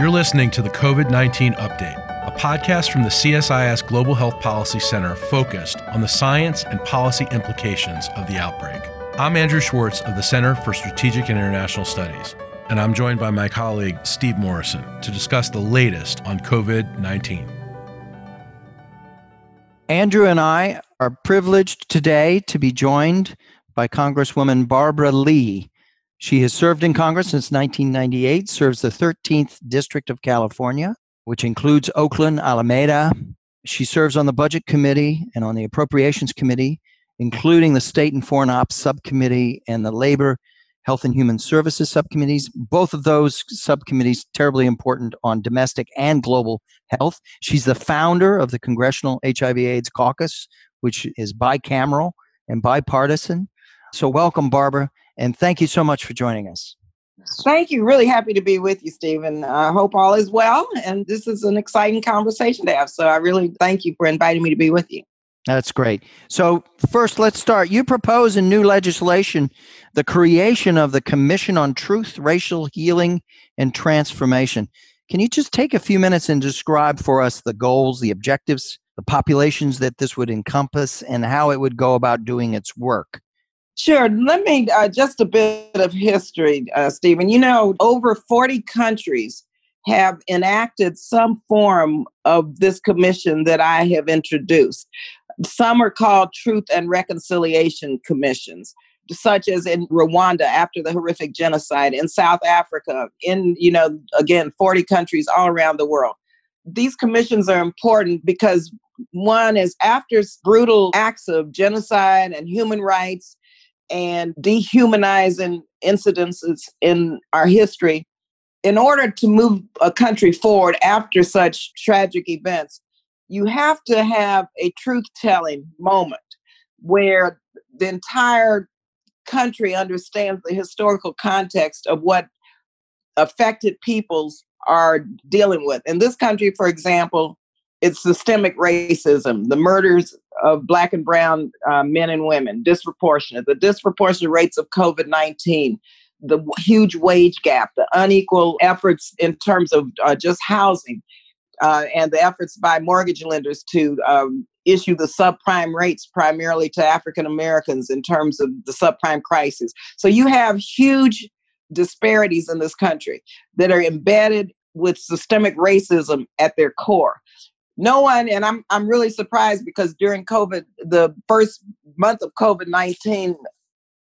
You're listening to the COVID 19 Update, a podcast from the CSIS Global Health Policy Center focused on the science and policy implications of the outbreak. I'm Andrew Schwartz of the Center for Strategic and International Studies, and I'm joined by my colleague Steve Morrison to discuss the latest on COVID 19. Andrew and I are privileged today to be joined by Congresswoman Barbara Lee. She has served in Congress since 1998, serves the 13th District of California, which includes Oakland, Alameda. She serves on the Budget Committee and on the Appropriations Committee, including the State and Foreign Ops Subcommittee and the Labor, Health and Human Services Subcommittees. Both of those subcommittees terribly important on domestic and global health. She's the founder of the Congressional HIV/AIDS Caucus, which is bicameral and bipartisan. So, welcome, Barbara. And thank you so much for joining us. Thank you. Really happy to be with you, Stephen. I hope all is well. And this is an exciting conversation to have. So I really thank you for inviting me to be with you. That's great. So, first, let's start. You propose in new legislation the creation of the Commission on Truth, Racial Healing, and Transformation. Can you just take a few minutes and describe for us the goals, the objectives, the populations that this would encompass, and how it would go about doing its work? Sure. Let me uh, just a bit of history, uh, Stephen. You know, over 40 countries have enacted some form of this commission that I have introduced. Some are called Truth and Reconciliation Commissions, such as in Rwanda after the horrific genocide, in South Africa, in, you know, again, 40 countries all around the world. These commissions are important because one is after brutal acts of genocide and human rights and dehumanizing incidences in our history, in order to move a country forward after such tragic events, you have to have a truth telling moment where the entire country understands the historical context of what affected peoples are dealing with. In this country, for example, it's systemic racism, the murders of black and brown uh, men and women, disproportionate, the disproportionate rates of COVID 19, the huge wage gap, the unequal efforts in terms of uh, just housing, uh, and the efforts by mortgage lenders to um, issue the subprime rates primarily to African Americans in terms of the subprime crisis. So you have huge disparities in this country that are embedded with systemic racism at their core no one and i'm i'm really surprised because during covid the first month of covid-19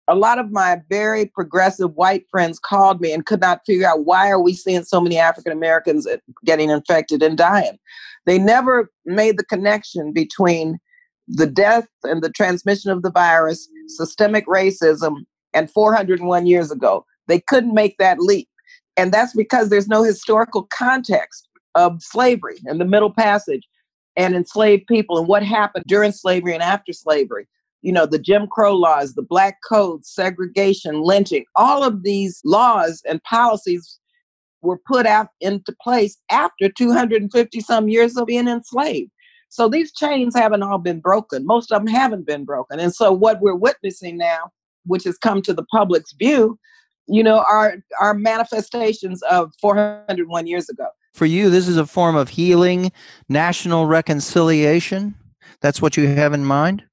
a lot of my very progressive white friends called me and could not figure out why are we seeing so many african americans uh, getting infected and dying. They never made the connection between the death and the transmission of the virus systemic racism and 401 years ago. They couldn't make that leap and that's because there's no historical context of slavery and the Middle Passage and enslaved people and what happened during slavery and after slavery. You know, the Jim Crow laws, the Black Code, segregation, lynching, all of these laws and policies were put out into place after 250 some years of being enslaved. So these chains haven't all been broken. Most of them haven't been broken. And so what we're witnessing now, which has come to the public's view, you know, are are manifestations of 401 years ago for you, this is a form of healing, national reconciliation. That's what you have in mind?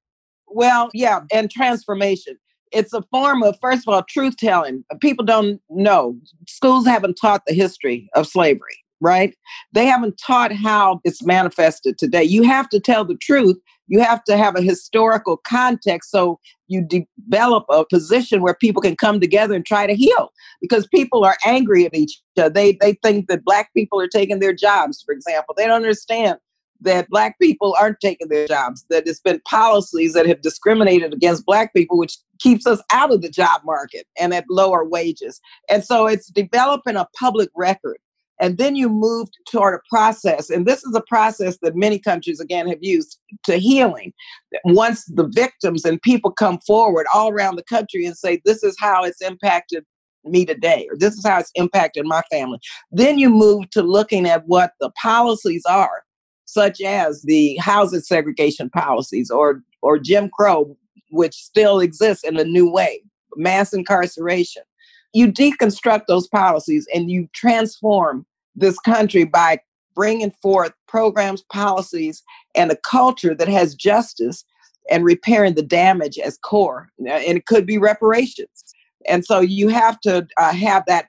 Well, yeah, and transformation. It's a form of, first of all, truth telling. People don't know. Schools haven't taught the history of slavery, right? They haven't taught how it's manifested today. You have to tell the truth you have to have a historical context so you develop a position where people can come together and try to heal because people are angry at each other they they think that black people are taking their jobs for example they don't understand that black people aren't taking their jobs that it's been policies that have discriminated against black people which keeps us out of the job market and at lower wages and so it's developing a public record and then you move toward a process, and this is a process that many countries, again, have used to healing. Once the victims and people come forward all around the country and say, This is how it's impacted me today, or this is how it's impacted my family, then you move to looking at what the policies are, such as the housing segregation policies or, or Jim Crow, which still exists in a new way, mass incarceration you deconstruct those policies and you transform this country by bringing forth programs, policies, and a culture that has justice and repairing the damage as core. And it could be reparations. And so you have to uh, have that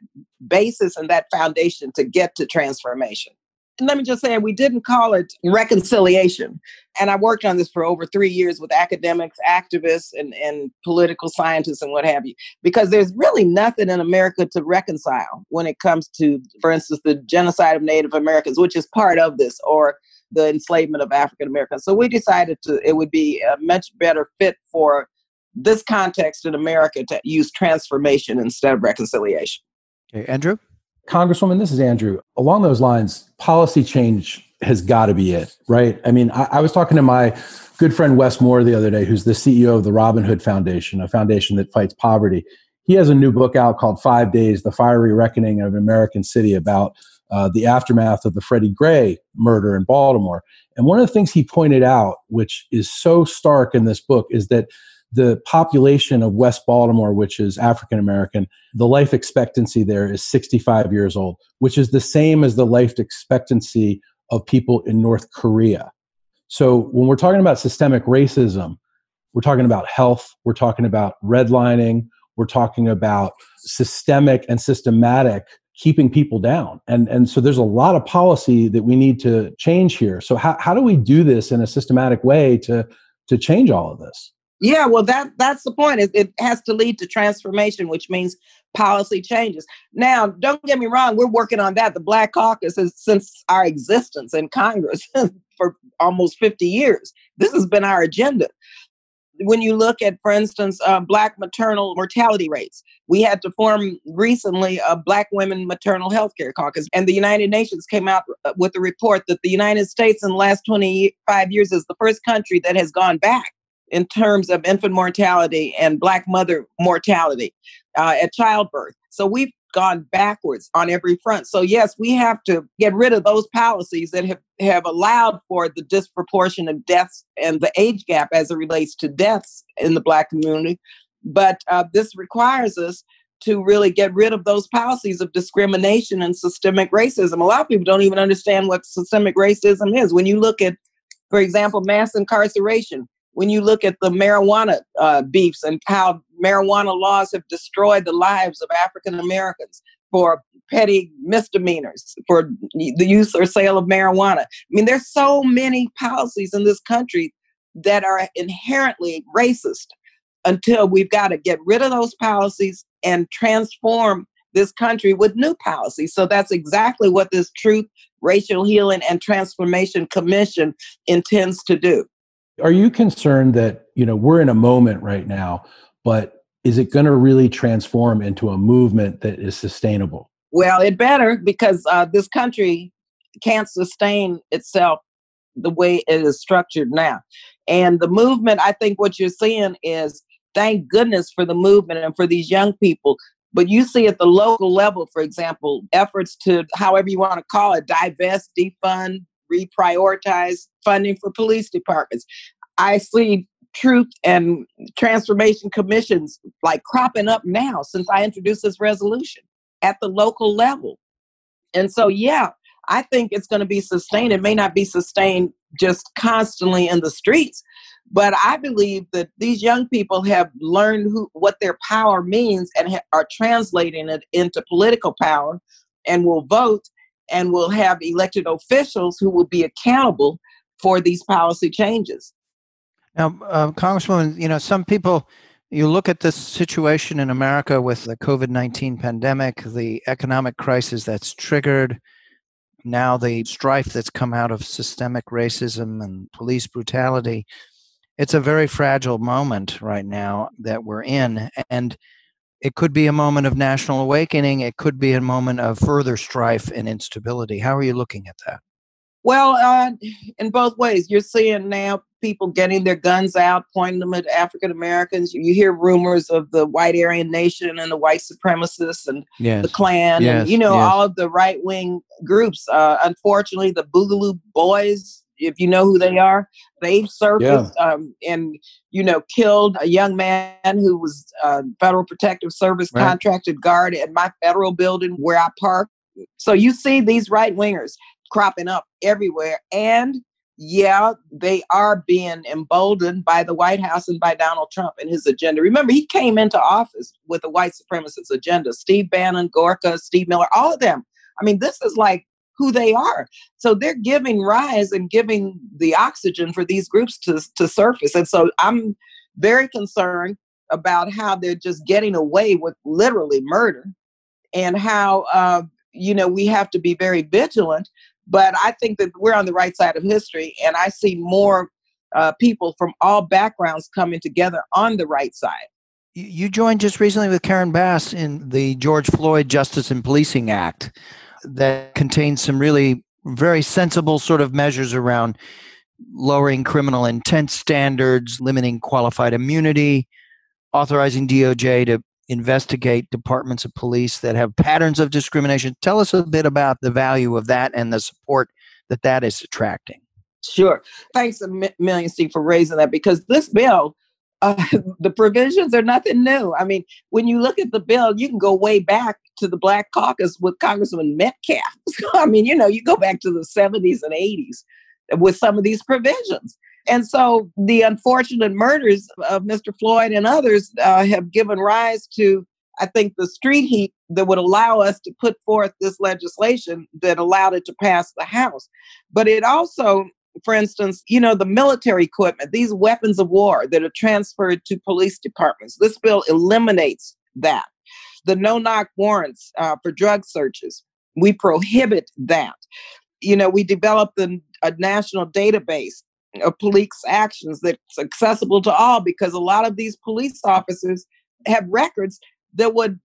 basis and that foundation to get to transformation. Let me just say, we didn't call it reconciliation. And I worked on this for over three years with academics, activists, and, and political scientists, and what have you, because there's really nothing in America to reconcile when it comes to, for instance, the genocide of Native Americans, which is part of this, or the enslavement of African Americans. So we decided to it would be a much better fit for this context in America to use transformation instead of reconciliation. Okay, Andrew? Congresswoman, this is Andrew. Along those lines, policy change has got to be it, right? I mean, I, I, was talking to my good friend Wes Moore the other day, who's the CEO of the Robin Hood Foundation, a foundation that fights poverty. He has a new book out called Five Days The Fiery Reckoning of an American City about uh, the aftermath of the Freddie Gray murder in Baltimore. And one of the things he pointed out, which is so stark in this book, is that the population of West Baltimore, which is African American, the life expectancy there is 65 years old, which is the same as the life expectancy of people in North Korea. So when we're talking about systemic racism, we're talking about health, we're talking about redlining, we're talking about systemic and systematic keeping people down. And, and so there's a lot of policy that we need to change here. So how, how do we do this in a systematic way to, to change all of this? Yeah, well, that that's the point. It, it has to lead to transformation, which means policy changes. Now, don't get me wrong, we're working on that. The Black Caucus has since our existence in Congress for almost 50 years. This has been our agenda. When you look at, for instance, uh, Black maternal mortality rates, we had to form recently a Black Women Maternal Health Care Caucus, and the United Nations came out uh, with a report that the United States in the last 25 years is the first country that has gone back in terms of infant mortality and black mother mortality uh, at childbirth. So we've gone backwards on every front. So yes, we have to get rid of those policies that have, have allowed for the disproportion of deaths and the age gap as it relates to deaths in the black community. But uh, this requires us to really get rid of those policies of discrimination and systemic racism. A lot of people don't even understand what systemic racism is. When you look at, for example, mass incarceration, when you look at the marijuana uh, beefs and how marijuana laws have destroyed the lives of African Americans for petty misdemeanors, for the use or sale of marijuana. I mean, there's so many policies in this country that are inherently racist until we've got to get rid of those policies and transform this country with new policies. So that's exactly what this Truth, Racial Healing, and Transformation Commission intends to do. Are you concerned that, you know, we're in a moment right now, but is it going to really transform into a movement that is sustainable? Well, it better because uh, this country can't sustain itself the way it is structured now. And the movement, I think what you're seeing is thank goodness for the movement and for these young people. But you see at the local level, for example, efforts to, however you want to call it, divest, defund, reprioritize funding for police departments. I see truth and transformation commissions like cropping up now since I introduced this resolution at the local level. And so, yeah, I think it's going to be sustained. It may not be sustained just constantly in the streets, but I believe that these young people have learned who, what their power means and ha- are translating it into political power and will vote and we'll have elected officials who will be accountable for these policy changes. Now, uh, Congresswoman, you know, some people, you look at this situation in America with the COVID 19 pandemic, the economic crisis that's triggered, now the strife that's come out of systemic racism and police brutality. It's a very fragile moment right now that we're in. And it could be a moment of national awakening. It could be a moment of further strife and instability. How are you looking at that? Well, uh, in both ways, you're seeing now people getting their guns out, pointing them at African Americans. You hear rumors of the white Aryan nation and the white supremacists and yes. the Klan yes. and, you know, yes. all of the right wing groups. Uh, unfortunately, the Boogaloo Boys, if you know who they are, they've surfaced yeah. um, and, you know, killed a young man who was a Federal Protective Service right. contracted guard at my federal building where I park So you see these right wingers cropping up everywhere. And yeah, they are being emboldened by the White House and by Donald Trump and his agenda. Remember, he came into office with a white supremacist agenda. Steve Bannon, Gorka, Steve Miller, all of them. I mean, this is like who they are. So they're giving rise and giving the oxygen for these groups to, to surface. And so I'm very concerned about how they're just getting away with literally murder and how, uh, you know, we have to be very vigilant but I think that we're on the right side of history, and I see more uh, people from all backgrounds coming together on the right side. You joined just recently with Karen Bass in the George Floyd Justice and Policing Act that contains some really very sensible sort of measures around lowering criminal intent standards, limiting qualified immunity, authorizing DOJ to investigate departments of police that have patterns of discrimination. Tell us a bit about the value of that and the support that that is attracting. Sure. Thanks a million, Steve, for raising that because this bill, uh, the provisions are nothing new. I mean, when you look at the bill, you can go way back to the Black Caucus with Congressman Metcalfe. I mean, you know, you go back to the 70s and 80s with some of these provisions. And so the unfortunate murders of Mr. Floyd and others uh, have given rise to, I think, the street heat that would allow us to put forth this legislation that allowed it to pass the House. But it also, for instance, you know, the military equipment, these weapons of war that are transferred to police departments, this bill eliminates that. The no knock warrants uh, for drug searches, we prohibit that. You know, we developed a, a national database of police actions that's accessible to all because a lot of these police officers have records that would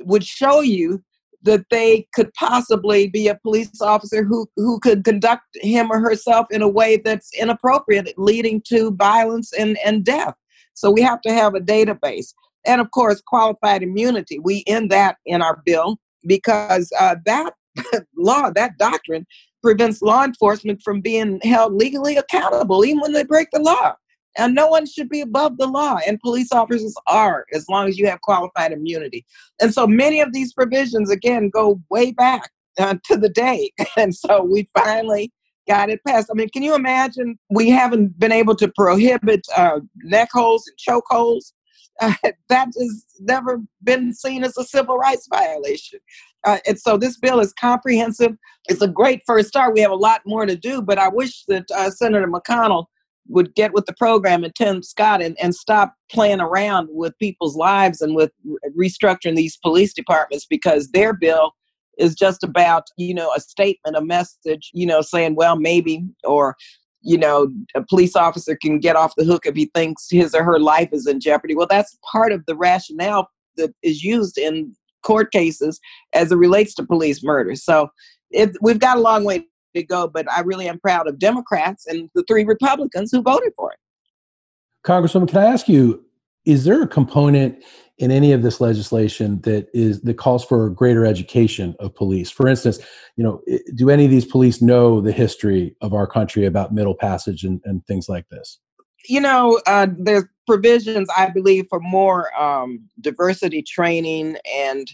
would show you that they could possibly be a police officer who who could conduct him or herself in a way that's inappropriate leading to violence and, and death. So we have to have a database. And of course qualified immunity. We end that in our bill because uh, that law that doctrine prevents law enforcement from being held legally accountable, even when they break the law. And no one should be above the law, and police officers are, as long as you have qualified immunity. And so many of these provisions, again, go way back uh, to the day. And so we finally got it passed. I mean, can you imagine? We haven't been able to prohibit uh, neck holes and choke holes. Uh, that has never been seen as a civil rights violation. Uh, and so this bill is comprehensive. It's a great first start. We have a lot more to do, but I wish that uh, Senator McConnell would get with the program and Tim Scott and, and stop playing around with people's lives and with restructuring these police departments because their bill is just about, you know, a statement, a message, you know, saying, well, maybe, or, you know, a police officer can get off the hook if he thinks his or her life is in jeopardy. Well, that's part of the rationale that is used in court cases as it relates to police murder. So it, we've got a long way to go, but I really am proud of Democrats and the three Republicans who voted for it. Congresswoman, can I ask you, is there a component in any of this legislation that is that calls for greater education of police? For instance, you know, do any of these police know the history of our country about Middle Passage and, and things like this? You know, uh, there's provisions, I believe, for more um, diversity training and,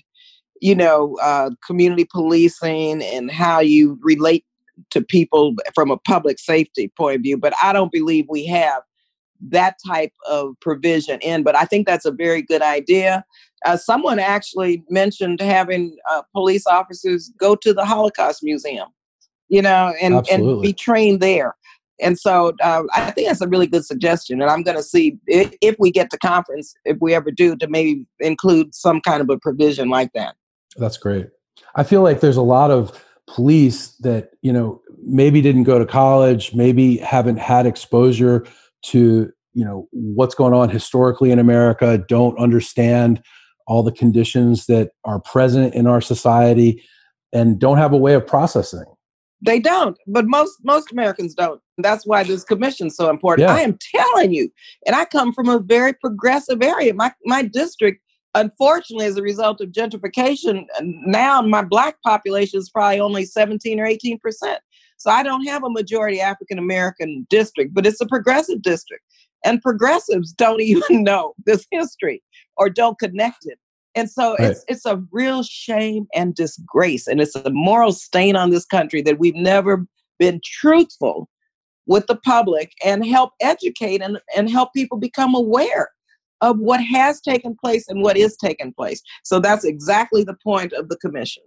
you know, uh, community policing and how you relate to people from a public safety point of view. But I don't believe we have that type of provision in. But I think that's a very good idea. Uh, someone actually mentioned having uh, police officers go to the Holocaust Museum, you know, and, and be trained there. And so uh, I think that's a really good suggestion. And I'm going to see if, if, we get to conference, if we ever do, to maybe include some kind of a provision like that. That's great. I feel like there's a lot of police that, you know, maybe didn't go to college, maybe haven't had exposure to, you know, what's going on historically in America, don't understand all the conditions that are present in our society, and don't have a way of processing they don't, but most most Americans don't. That's why this commission's so important. Yeah. I am telling you, and I come from a very progressive area. My my district, unfortunately, as a result of gentrification, now my black population is probably only 17 or 18 percent. So I don't have a majority African American district, but it's a progressive district. And progressives don't even know this history or don't connect it. And so right. it's it's a real shame and disgrace, and it's a moral stain on this country that we've never been truthful with the public and help educate and, and help people become aware of what has taken place and what is taking place. So that's exactly the point of the commission.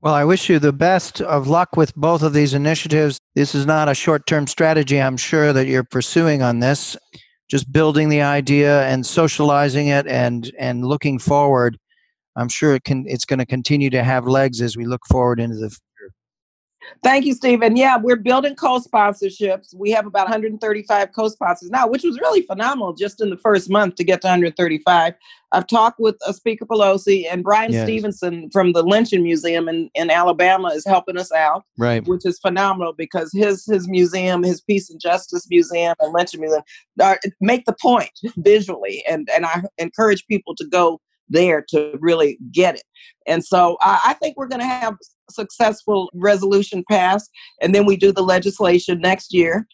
Well, I wish you the best of luck with both of these initiatives. This is not a short term strategy, I'm sure, that you're pursuing on this. Just building the idea and socializing it and, and looking forward. I'm sure it can, it's going to continue to have legs as we look forward into the Thank you, Stephen. Yeah, we're building co-sponsorships. We have about 135 co-sponsors now, which was really phenomenal just in the first month to get to 135. I've talked with uh, Speaker Pelosi and Bryan yes. Stevenson from the Lynching Museum in, in Alabama is helping us out, right? Which is phenomenal because his his museum, his Peace and Justice Museum and Lynching Museum, uh, make the point visually, and and I encourage people to go there to really get it. And so I, I think we're going to have successful resolution passed, and then we do the legislation next year.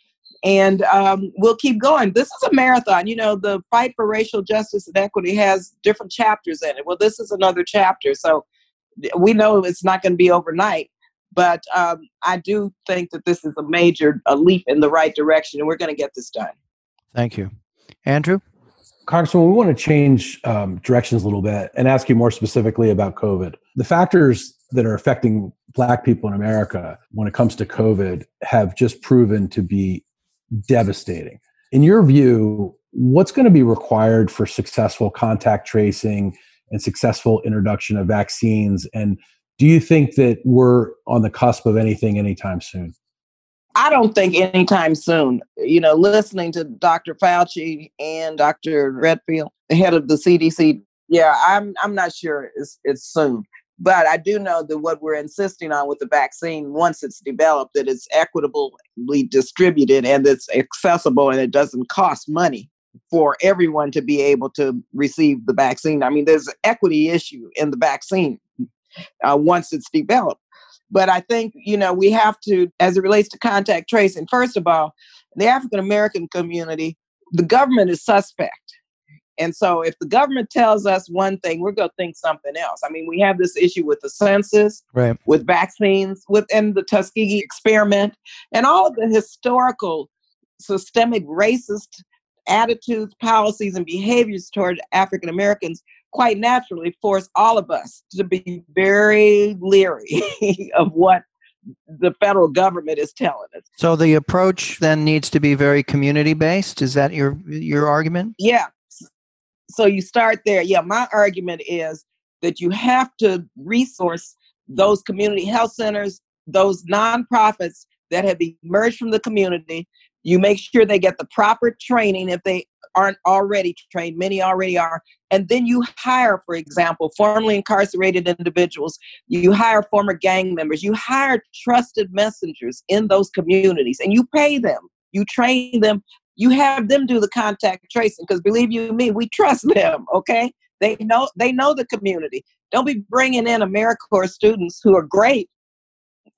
And um, we'll keep going. This is a marathon. You know, the fight for racial justice and equity has different chapters in it. Well, this is another chapter. So we know it's not going to be overnight, but um, I do think that this is a major a leap in the right direction, and we're going to get this done. Thank you. Andrew? Congressman, we want to change um, directions a little bit and ask you more specifically about COVID. The factors that are affecting Black people in America when it comes to COVID have just proven to be devastating. In your view, what's going to be required for successful contact tracing and successful introduction of vaccines? And do you think that we're on the cusp of anything anytime soon? I don't think anytime soon. You know, listening to Dr. Fauci and Dr. Redfield, the head of the CDC, yeah, I'm I'm not sure it's it's soon. But I do know that what we're insisting on with the vaccine, once it's developed, that it's equitably distributed and it's accessible and it doesn't cost money for everyone to be able to receive the vaccine. I mean, there's an equity issue in the vaccine uh, once it's developed. But I think, you know, we have to, as it relates to contact tracing, first of all, the African American community, the government is suspect. And so if the government tells us one thing, we're going to think something else. I mean, we have this issue with the census, right. with vaccines, within the Tuskegee experiment, and all of the historical systemic racist attitudes, policies, and behaviors toward African Americans quite naturally force all of us to be very leery of what the federal government is telling us. So the approach then needs to be very community based. Is that your your argument? Yeah. So you start there. Yeah, my argument is that you have to resource those community health centers, those nonprofits that have emerged from the community. You make sure they get the proper training if they aren't already trained, many already are. And then you hire, for example, formerly incarcerated individuals, you hire former gang members, you hire trusted messengers in those communities, and you pay them, you train them, you have them do the contact tracing, because believe you me, we trust them, okay? They know they know the community. Don't be bringing in AmeriCorps students who are great,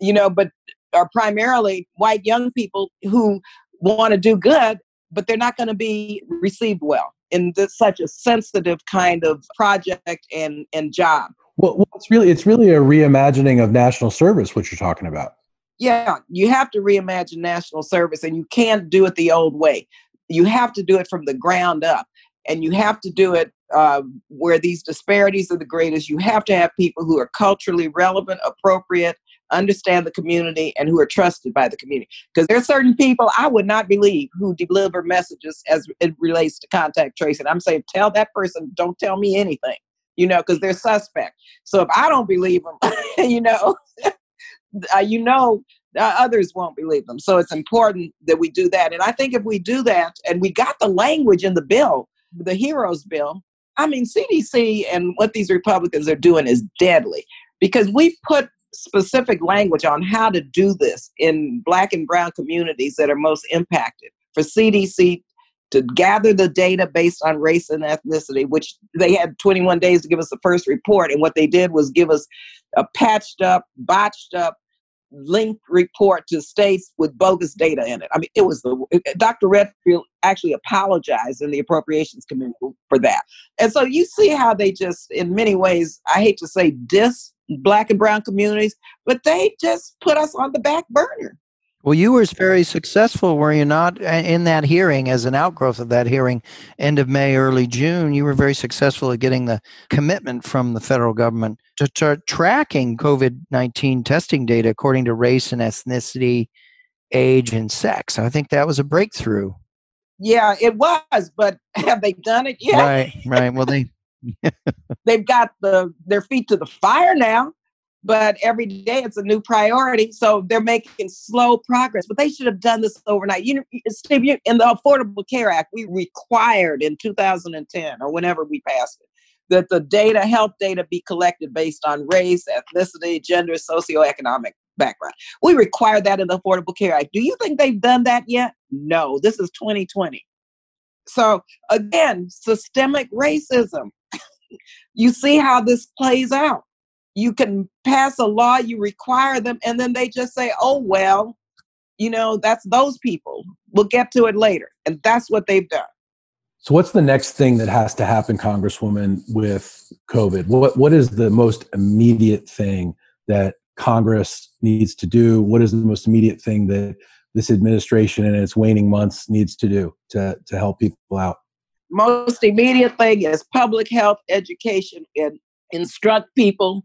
you know, but are primarily white young people who want to do good but they're not going to be received well in this, such a sensitive kind of project and, and job. Well, well, it's really it's really a reimagining of national service, what you're talking about. Yeah, you have to reimagine national service, and you can't do it the old way. You have to do it from the ground up, and you have to do it uh, where these disparities are the greatest. You have to have people who are culturally relevant, appropriate, understand the community, and who are trusted by the community. Because there are certain people I would not believe who deliver messages as it relates to contact tracing. I'm saying, tell that person, don't tell me anything, you know, because they're suspect. So if I don't believe them, you know, uh, you know, uh, others won't believe them. So it's important that we do that. And I think if we do that, and we got the language in the bill, the HEROES bill, I mean, CDC and what these Republicans are doing is deadly because we put specific language on how to do this in black and brown communities that are most impacted for CDC to gather the data based on race and ethnicity, which they had 21 days to give us the first report. And what they did was give us a patched up, botched up linked report to states with bogus data in it. I mean, it was the Dr. Redfield actually apologized in the appropriations committee for that. And so you see how they just, in many ways, I hate to say diss black and brown communities, but they just put us on the back burner. Well, you were very successful, were you not, in that hearing as an outgrowth of that hearing, end of May, early June? You were very successful at getting the commitment from the federal government to start tracking COVID 19 testing data according to race and ethnicity, age, and sex. I think that was a breakthrough. Yeah, it was, but have they done it yet? Right, right. Well, they. They've got the their feet to the fire now but every day it's a new priority. So they're making slow progress, but they should have done this overnight. You Steve, you, in the Affordable Care Act, we required in 2010 or whenever we passed it that the data, health data, be collected based on race, ethnicity, gender, socioeconomic background. We require that in the Affordable Care Act. Do you think they've done that yet? No, this is 2020. So again, systemic racism. you see how this plays out you can pass a law, you require them, and then they just say, oh, well, you know, that's those people. We'll get to it later. And that's what they've done. So, what's the next thing that has to happen, Congresswoman, with COVID? What What is the most immediate thing that Congress needs to do? What is the most immediate thing that this administration in its waning months needs to do to, to help people out? Most immediate thing is public health education and instruct people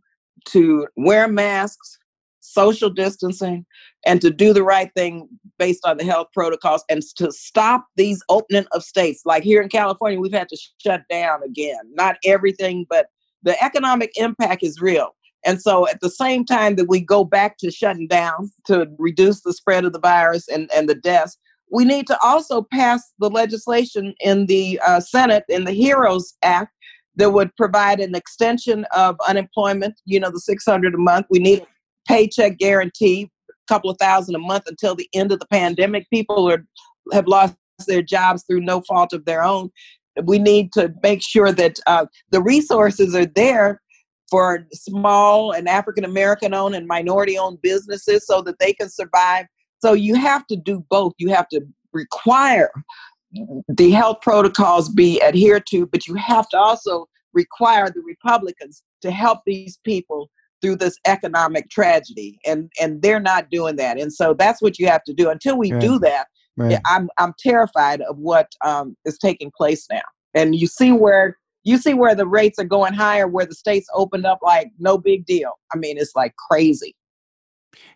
to wear masks, social distancing, and to do the right thing based on the health protocols and to stop these opening of states. Like here in California, we've had to shut down again. Not everything, but the economic impact is real. And so at the same time that we go back to shutting down to reduce the spread of the virus and, and the deaths, we need to also pass the legislation in the uh, Senate in the HEROES Act that would provide an extension of unemployment, you know, the 600 a month. We need a paycheck guarantee, a couple of thousand a month until the end of the pandemic. People are have lost their jobs through no fault of their own. We need to make sure that uh, the resources are there for small and African American owned and minority owned businesses so that they can survive. So you have to do both. You have to require the health protocols be adhered to, but you have to also require the Republicans to help these people through this economic tragedy and and they're not doing that. And so that's what you have to do. Until we right. do that right. i'm i'm terrified of what um, is taking place now. And you see where you see where the rates are going higher where the states opened up like no big deal. I mean it's like crazy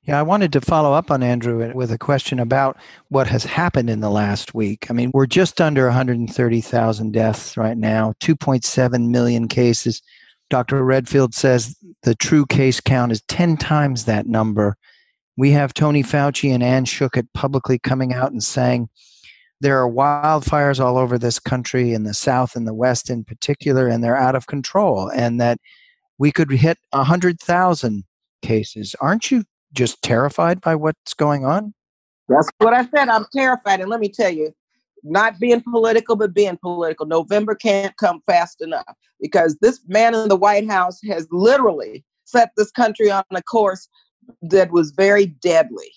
yeah, I wanted to follow up on Andrew with a question about what has happened in the last week. I mean, we're just under 130,000 deaths right now, 2.7 million cases. Dr. Redfield says the true case count is 10 times that number. We have Tony Fauci and Anne Schuchat publicly coming out and saying there are wildfires all over this country, in the South and the West in particular, and they're out of control, and that we could hit 100,000 cases. Aren't you just terrified by what's going on? That's what I said. I'm terrified. And let me tell you, not being political, but being political, November can't come fast enough because this man in the White House has literally set this country on a course that was very deadly.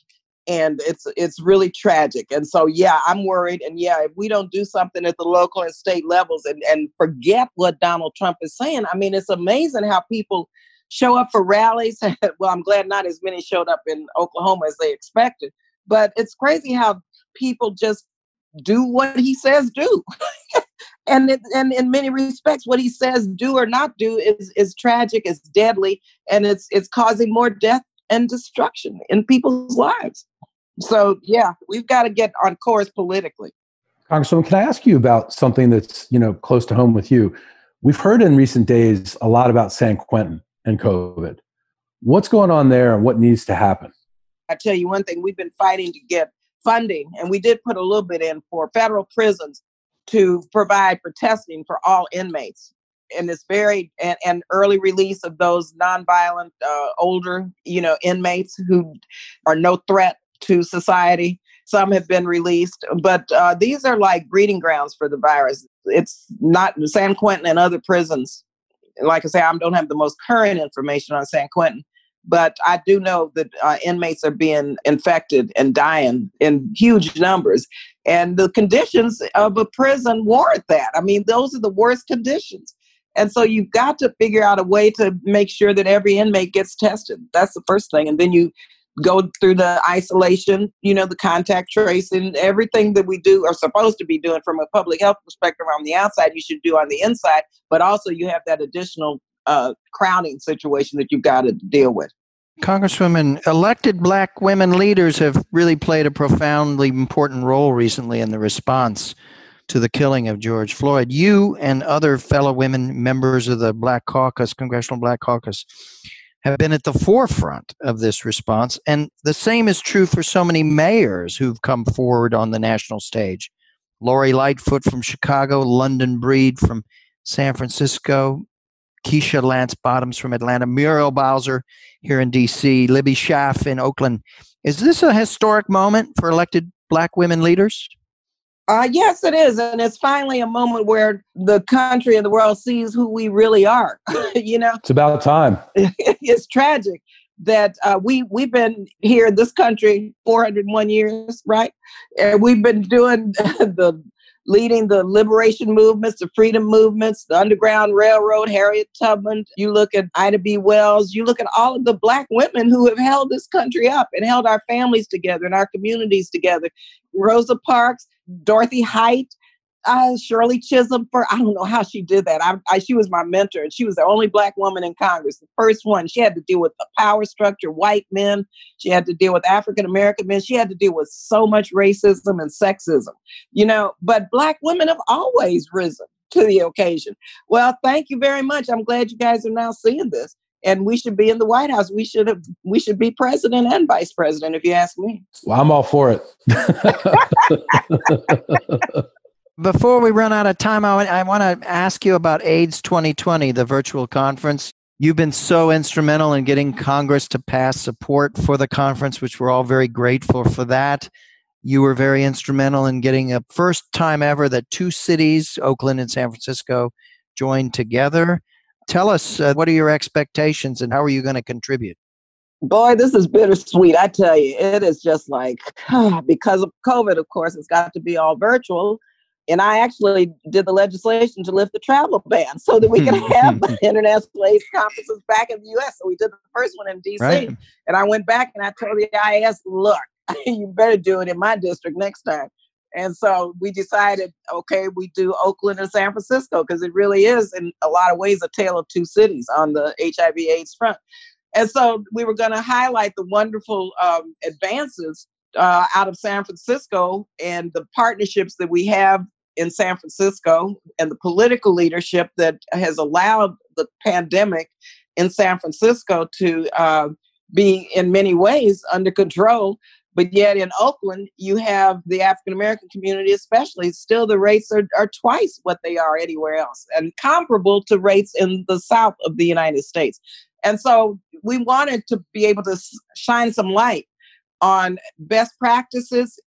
And it's it's really tragic. And so yeah, I'm worried. And yeah, if we don't do something at the local and state levels and, and forget what Donald Trump is saying, I mean, it's amazing how people show up for rallies. well, I'm glad not as many showed up in Oklahoma as they expected. But it's crazy how people just do what he says do. and it, and in many respects, what he says do or not do is is tragic, it's deadly, and it's it's causing more death and destruction in people's lives. So yeah, we've got to get on course politically. Congresswoman, can I ask you about something that's you know close to home with you? We've heard in recent days a lot about San Quentin and COVID. What's going on there and what needs to happen? I tell you one thing, we've been fighting to get funding, and we did put a little bit in for federal prisons to provide for testing for all inmates. And it's very and, and early release of those nonviolent uh, older, you know, inmates who are no threat to society. Some have been released, but uh, these are like breeding grounds for the virus. It's not San Quentin and other prisons like I say, I don't have the most current information on San Quentin, but I do know that uh, inmates are being infected and dying in huge numbers. And the conditions of a prison warrant that. I mean, those are the worst conditions. And so you've got to figure out a way to make sure that every inmate gets tested. That's the first thing. And then you go through the isolation, you know, the contact tracing, everything that we do are supposed to be doing from a public health perspective on the outside, you should do on the inside. But also, you have that additional uh, crowding situation that you've got to deal with. Congresswoman, elected black women leaders have really played a profoundly important role recently in the response to the killing of George Floyd. You and other fellow women members of the Black Caucus, Congressional Black Caucus, have been at the forefront of this response. And the same is true for so many mayors who've come forward on the national stage. Lori Lightfoot from Chicago, London Breed from San Francisco, Keisha Lance Bottoms from Atlanta, Muriel Bowser here in DC, Libby Schaaf in Oakland. Is this a historic moment for elected black women leaders? Uh, yes, it is. And it's finally a moment where the country and the world sees who we really are. you know, it's about time. it's tragic that uh, we we've been here in this country 401 years, right? And we've been doing the leading the liberation movements, the freedom movements, the Underground Railroad, Harriet Tubman. You look at Ida B. Wells. You look at all of the Black women who have held this country up and held our families together and our communities together. Rosa Parks, Dorothy Height, uh, Shirley Chisholm. For I don't know how she did that. I, I, she was my mentor, and she was the only black woman in Congress, the first one. She had to deal with the power structure, white men. She had to deal with African American men. She had to deal with so much racism and sexism, you know. But black women have always risen to the occasion. Well, thank you very much. I'm glad you guys are now seeing this. And we should be in the White House. We should have. We should be president and vice president, if you ask me. Well, I'm all for it. Before we run out of time, I, I want to ask you about AIDS 2020, the virtual conference. You've been so instrumental in getting Congress to pass support for the conference, which we're all very grateful for that. You were very instrumental in getting a first time ever that two cities, Oakland and San Francisco, joined together. Tell us uh, what are your expectations and how are you going to contribute? Boy, this is bittersweet. I tell you, it is just like because of COVID, of course, it's got to be all virtual and I actually did the legislation to lift the travel ban so that we can have international AIDS conferences back in the US. So we did the first one in DC. Right. And I went back and I told the IAS, look, you better do it in my district next time. And so we decided, okay, we do Oakland and San Francisco because it really is, in a lot of ways, a tale of two cities on the HIV AIDS front. And so we were going to highlight the wonderful um, advances uh, out of San Francisco and the partnerships that we have in San Francisco and the political leadership that has allowed the pandemic in San Francisco to uh, be, in many ways, under control. But yet in Oakland, you have the African American community, especially, still the rates are, are twice what they are anywhere else and comparable to rates in the South of the United States. And so we wanted to be able to shine some light on best practices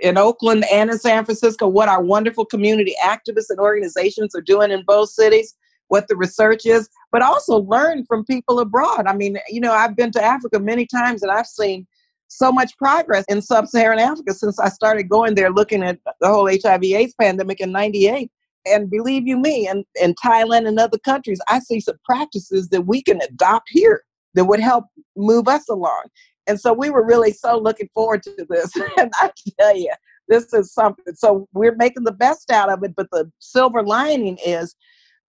in Oakland and in San Francisco, what our wonderful community activists and organizations are doing in both cities, what the research is, but also learn from people abroad. I mean, you know, I've been to Africa many times and I've seen so much progress in sub Saharan Africa since I started going there looking at the whole HIV AIDS pandemic in 98. And believe you me, in, in Thailand and other countries, I see some practices that we can adopt here that would help move us along. And so we were really so looking forward to this. and I tell you, this is something. So we're making the best out of it. But the silver lining is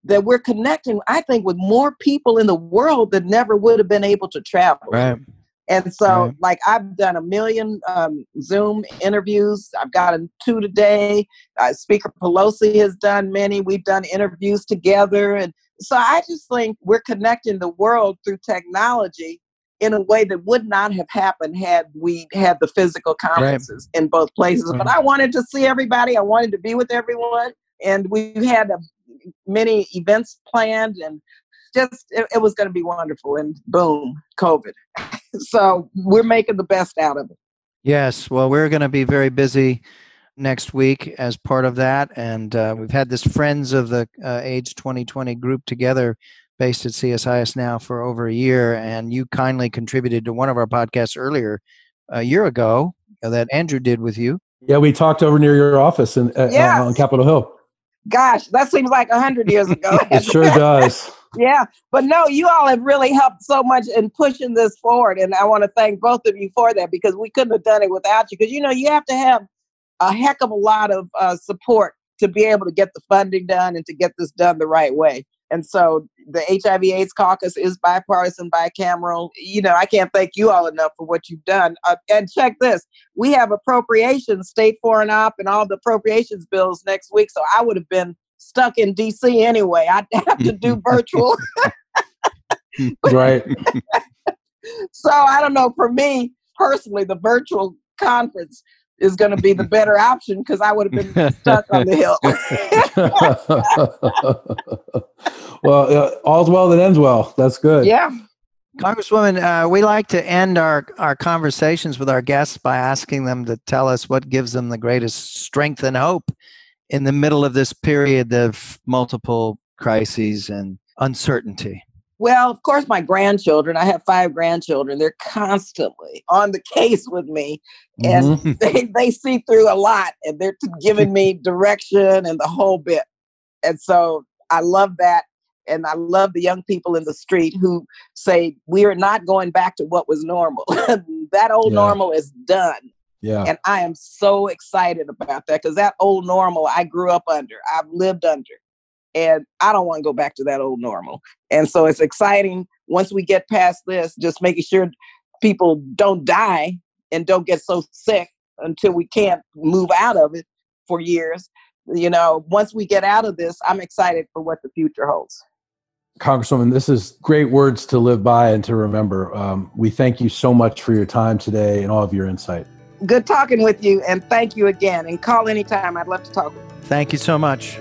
that we're connecting, I think, with more people in the world that never would have been able to travel. Right. And so, right. like, I've done a million um, Zoom interviews. I've gotten two today. Uh, Speaker Pelosi has done many. We've done interviews together. And so, I just think we're connecting the world through technology in a way that would not have happened had we had the physical conferences right. in both places. But I wanted to see everybody. I wanted to be with everyone, and we had a, many events planned, and just it, it was going to be wonderful. And boom, COVID. so we're making the best out of it. Yes, well, we're going to be very busy next week as part of that, and uh, we've had this Friends of the uh, AIDS 2020 group together based at CSIS now for over a year, and you kindly contributed to one of our podcasts earlier a year ago that Andrew did with you. Yeah, we talked over near your office in, uh, yes. on Capitol Hill. Gosh, that seems like a hundred years ago. it sure does. Yeah, but no, you all have really helped so much in pushing this forward, and I want to thank both of you for that because we couldn't have done it without you. Because you know, you have to have a heck of a lot of uh, support to be able to get the funding done and to get this done the right way. And so the HIV AIDS caucus is bipartisan, bicameral. You know, I can't thank you all enough for what you've done. Uh, and check this we have appropriations, state foreign op, and all the appropriations bills next week. So I would have been stuck in DC anyway. I'd have to do virtual. right. so I don't know. For me personally, the virtual conference is going to be the better option because I would have been stuck on the hill. well, uh, all's well that ends well. That's good. Yeah. Congresswoman, uh, we like to end our, our conversations with our guests by asking them to tell us what gives them the greatest strength and hope in the middle of this period of multiple crises and uncertainty. Well, of course, my grandchildren, I have five grandchildren, they're constantly on the case with me and mm-hmm. they, they see through a lot and they're giving me direction and the whole bit. And so I love that. And I love the young people in the street who say, we are not going back to what was normal. that old yeah. normal is done. Yeah. And I am so excited about that because that old normal I grew up under, I've lived under and I don't want to go back to that old normal. And so it's exciting once we get past this, just making sure people don't die and don't get so sick until we can't move out of it for years. You know, once we get out of this, I'm excited for what the future holds. Congresswoman, this is great words to live by and to remember. Um, we thank you so much for your time today and all of your insight. Good talking with you, and thank you again. And call anytime. I'd love to talk. Thank you so much.